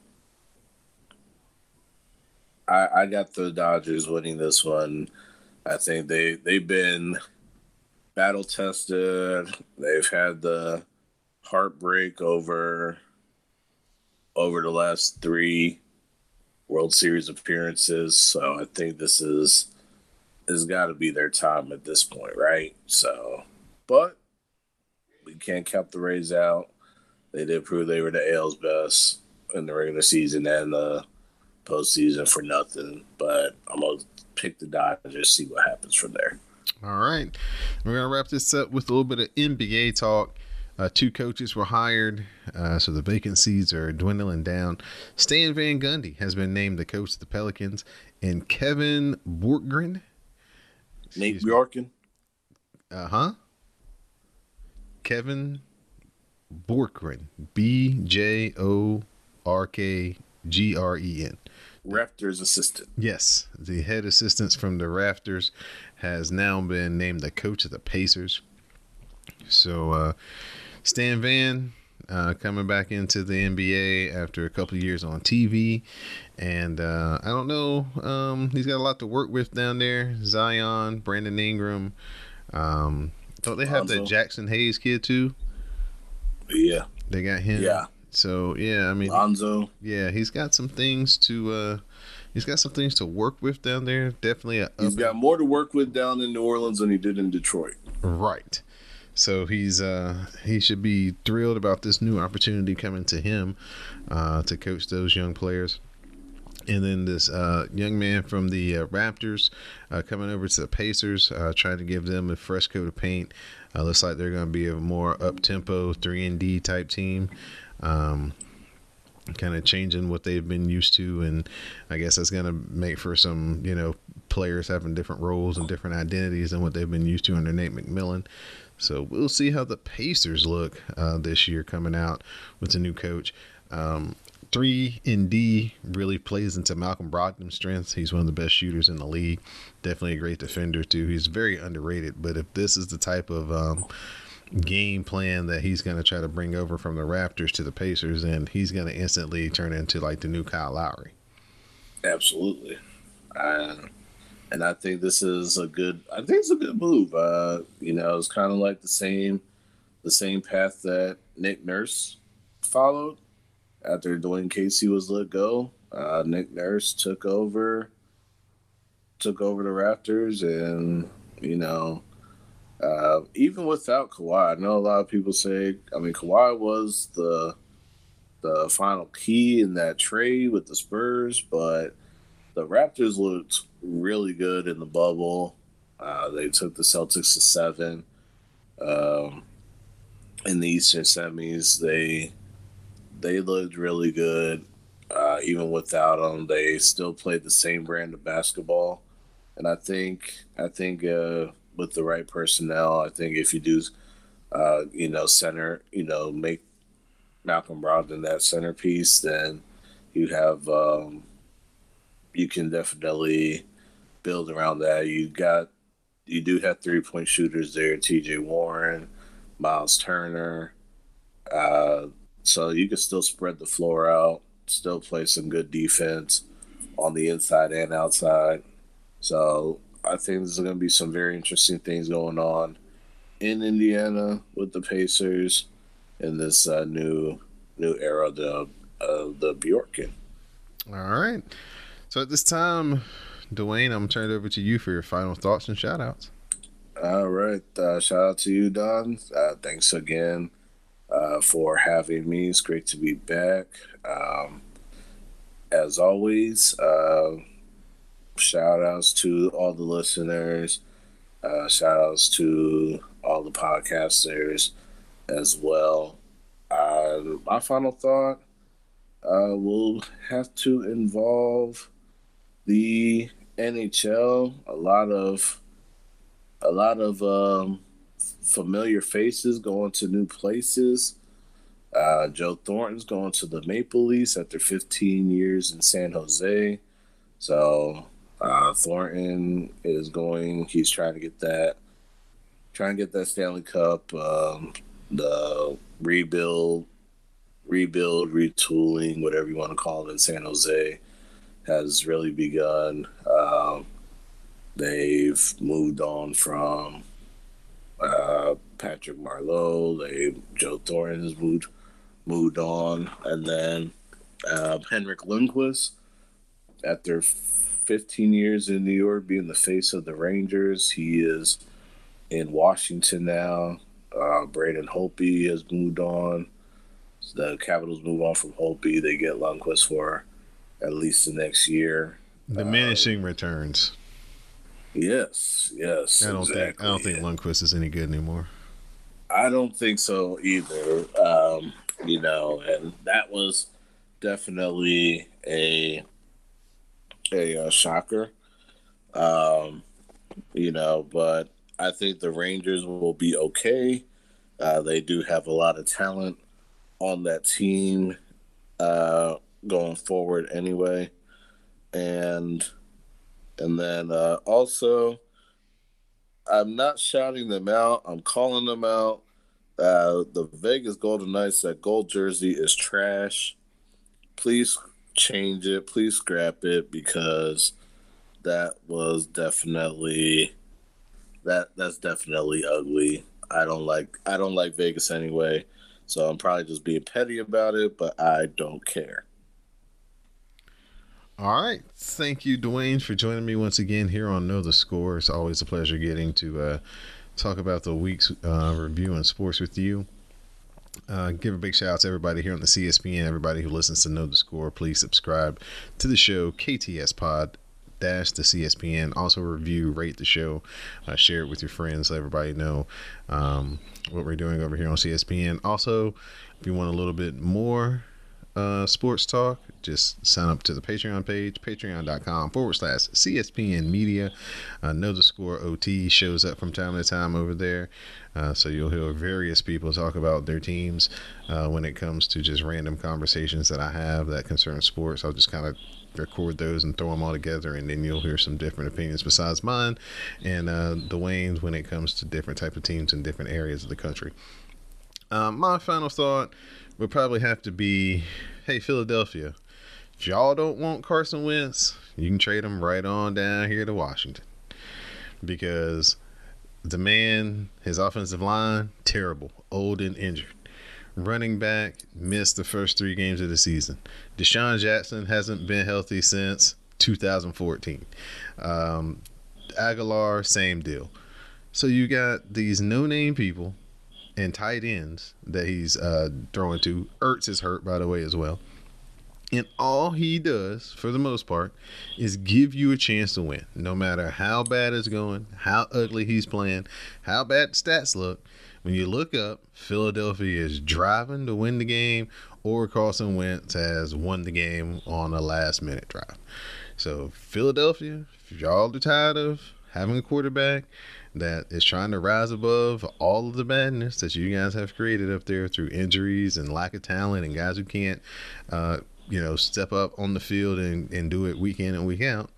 I, I got the Dodgers winning this one. I think they they've been battle tested. They've had the heartbreak over over the last three World Series appearances. So I think this is has got to be their time at this point, right? So, but we can't count the Rays out. They did prove they were the AL's best in the regular season and the postseason for nothing. But I'm gonna pick the Dodgers, see what happens from there. All right, we're gonna wrap this up with a little bit of NBA talk. Uh, two coaches were hired, uh, so the vacancies are dwindling down. Stan Van Gundy has been named the coach of the Pelicans, and Kevin Bjorkgren. Nate Bjorkgren. Uh huh. Kevin Bjorkgren. B J O R K G R E N. Raptors assistant. Yes, the head assistant from the Raptors has now been named the coach of the Pacers. So, uh, Stan Van uh, coming back into the NBA after a couple of years on TV. And uh, I don't know, um, he's got a lot to work with down there. Zion, Brandon Ingram. Um, don't they have that Jaxson Hayes kid too? Yeah. They got him. Yeah. So yeah, I mean Lonzo. Yeah, he's got some things to uh he's got some things to work with down there. Definitely a He's got more to work with down in New Orleans than he did in Detroit. Right. So he's uh he should be thrilled about this new opportunity coming to him uh to coach those young players. And then this uh, young man from the uh, Raptors uh, coming over to the Pacers, uh, trying to give them a fresh coat of paint. Uh, looks like they're going to be a more up tempo three and D type team. Um, kind of changing what they've been used to, and I guess that's going to make for some, you know, players having different roles and different identities than what they've been used to under Nate McMillan. So we'll see how the Pacers look uh, this year coming out with the new coach. Um, three and D really plays into Malcolm Brogdon's strengths. He's one of the best shooters in the league. Definitely a great defender too. He's very underrated. But if this is the type of um, game plan that he's going to try to bring over from the Raptors to the Pacers, then he's going to instantly turn into like the new Kyle Lowry. Absolutely, uh, and I think this is a good. I think it's a good move. Uh, you know, it's kind of like the same, the same path that Nick Nurse followed after Dwane Casey was let go, uh, Nick Nurse took over, took over the Raptors, and you know, uh, even without Kawhi, I know a lot of people say, I mean, Kawhi was the the final key in that trade with the Spurs, but the Raptors looked really good in the bubble. Uh, they took the Celtics to seven. Um, in the Eastern semis, they they looked really good. Uh, even without them, they still played the same brand of basketball. And I think I think uh, with the right personnel, I think if you do, uh, you know, center, you know, make Malcolm Brogdon that centerpiece, then you have um, you can definitely build around that. You got you do have three point shooters there: T.J. Warren, Miles Turner. Uh, so you can still spread the floor out, still play some good defense on the inside and outside. So I think there's going to be some very interesting things going on in Indiana with the Pacers in this uh, new new era of the uh, the Bjorkgren. All right. So at this time, Dwayne, I'm turning it over to you for your final thoughts and shout outs. All right. Uh, shout out to you, Don. Uh, thanks again uh, for having me. It's great to be back. Um, as always, uh, shout outs to all the listeners. Uh, shout outs to all the podcasters as well. Uh, my final thought uh, will have to involve the NHL. A lot of a lot of um, familiar faces going to new places. Uh, Joe Thornton's going to the Maple Leafs after 15 years in San Jose. So uh, Thornton is going. He's trying to get that, trying to get that Stanley Cup. Um, the rebuild, rebuild, retooling, whatever you want to call it, in San Jose has really begun. Um, they've moved on from uh, Patrick Marleau. They Joe Thornton has moved moved on, and then uh, Henrik Lundqvist, after 15 years in New York, being the face of the Rangers, he is in Washington now. Uh, Braden Holtby has moved on. The Capitals move on from Holtby. They get Lundqvist for at least the next year. Diminishing um, returns. Yes, yes. I don't exactly. think I don't think Lundqvist is any good anymore. I don't think so either. Um, you know, and that was definitely a a, a uh, shocker. Um, you know, but I think the Rangers will be okay. Uh, they do have a lot of talent on that team uh, going forward, anyway, and and then uh, also, I'm not shouting them out. I'm calling them out. Uh, the Vegas Golden Knights that gold jersey is trash. Please change it. Please scrap it because that was definitely that that's definitely ugly. I don't like I don't like Vegas anyway, so I'm probably just being petty about it, but I don't care. All right. Thank you, Dwayne, for joining me once again here on Know the Score. It's always a pleasure getting to uh, talk about the week's uh, review in sports with you. Uh, give a big shout out to everybody here on the CSPN, everybody who listens to Know the Score. Please subscribe to the show, KTS Pod dash the CSPN. Also review, rate the show, uh, share it with your friends, let everybody know um, what we're doing over here on CSPN. Also, if you want a little bit more uh, sports talk, just sign up to the Patreon page, patreon.com forward slash CSPN Media. Uh, know the score OT shows up from time to time over there. Uh, so you'll hear various people talk about their teams uh, when it comes to just random conversations that I have that concern sports. I'll just kind of record those and throw them all together, and then you'll hear some different opinions besides mine and uh, Dwayne's when it comes to different type of teams in different areas of the country. Um, my final thought would probably have to be, hey Philadelphia, if y'all don't want Carson Wentz, you can trade him right on down here to Washington because the man, his offensive line, terrible, old and injured. Running back missed the first three games of the season. DeSean Jackson hasn't been healthy since 2014. Um, Agholor, same deal. So you got these no-name people and tight ends that he's uh, throwing to. Ertz is hurt, by the way, as well. And all he does, for the most part, is give you a chance to win. No matter how bad it's going, how ugly he's playing, how bad the stats look. When you look up, Philadelphia is driving to win the game, or Carson Wentz has won the game on a last minute drive. So, Philadelphia, if y'all are tired of having a quarterback that is trying to rise above all of the badness that you guys have created up there through injuries and lack of talent and guys who can't uh, you know, step up on the field and, and do it week in and week out.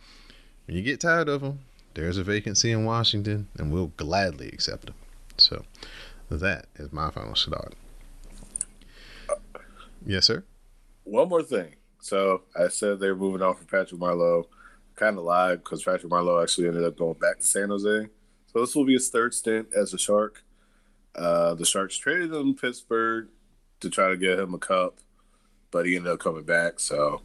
When you get tired of them, there's a vacancy in Washington, and we'll gladly accept them. So that is my final thought. Yes, sir. One more thing. So I said they're moving on from Patrick Marleau. Kind of lied because Patrick Marleau actually ended up going back to San Jose. So this will be his third stint as a Shark. Uh, the Sharks traded him Pittsburgh to try to get him a cup but he ended up coming back. So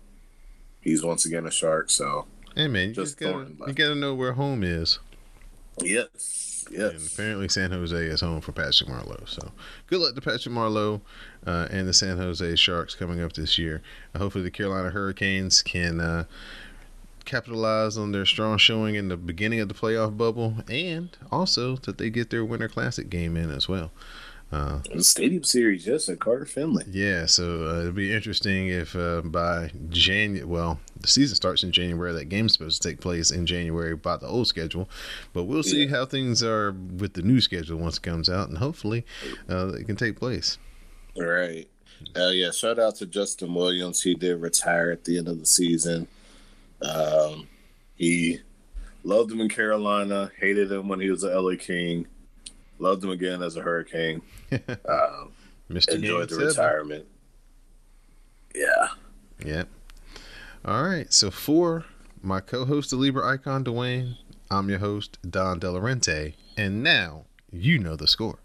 he's once again a shark. So hey man, you just, gotta, you gotta know where home is. Yes, yes. And apparently, San Jose is home for Patrick Marleau. So good luck to Patrick Marleau uh, and the San Jose Sharks coming up this year. Uh, hopefully, the Carolina Hurricanes can. Uh, capitalize on their strong showing in the beginning of the playoff bubble and also that they get their winter classic game in as well uh, Stadium Series, yes, at Carter Finley. Yeah, so uh, it'll be interesting if uh, by January, well, the season starts in January. That game's supposed to take place in January by the old schedule, but we'll see yeah. how things are with the new schedule once it comes out, and hopefully uh, it can take place. All right. Uh, yeah, shout out to Justin Williams. He did retire at the end of the season. Um, he loved him in Carolina, hated him when he was a LA King Loved him again as a Hurricane. um, Mr. Enjoyed Game the retirement. Yeah. Yep. All right. So for my co-host, the Libra icon Dwayne, I'm your host Don Delarente, and now you know the score.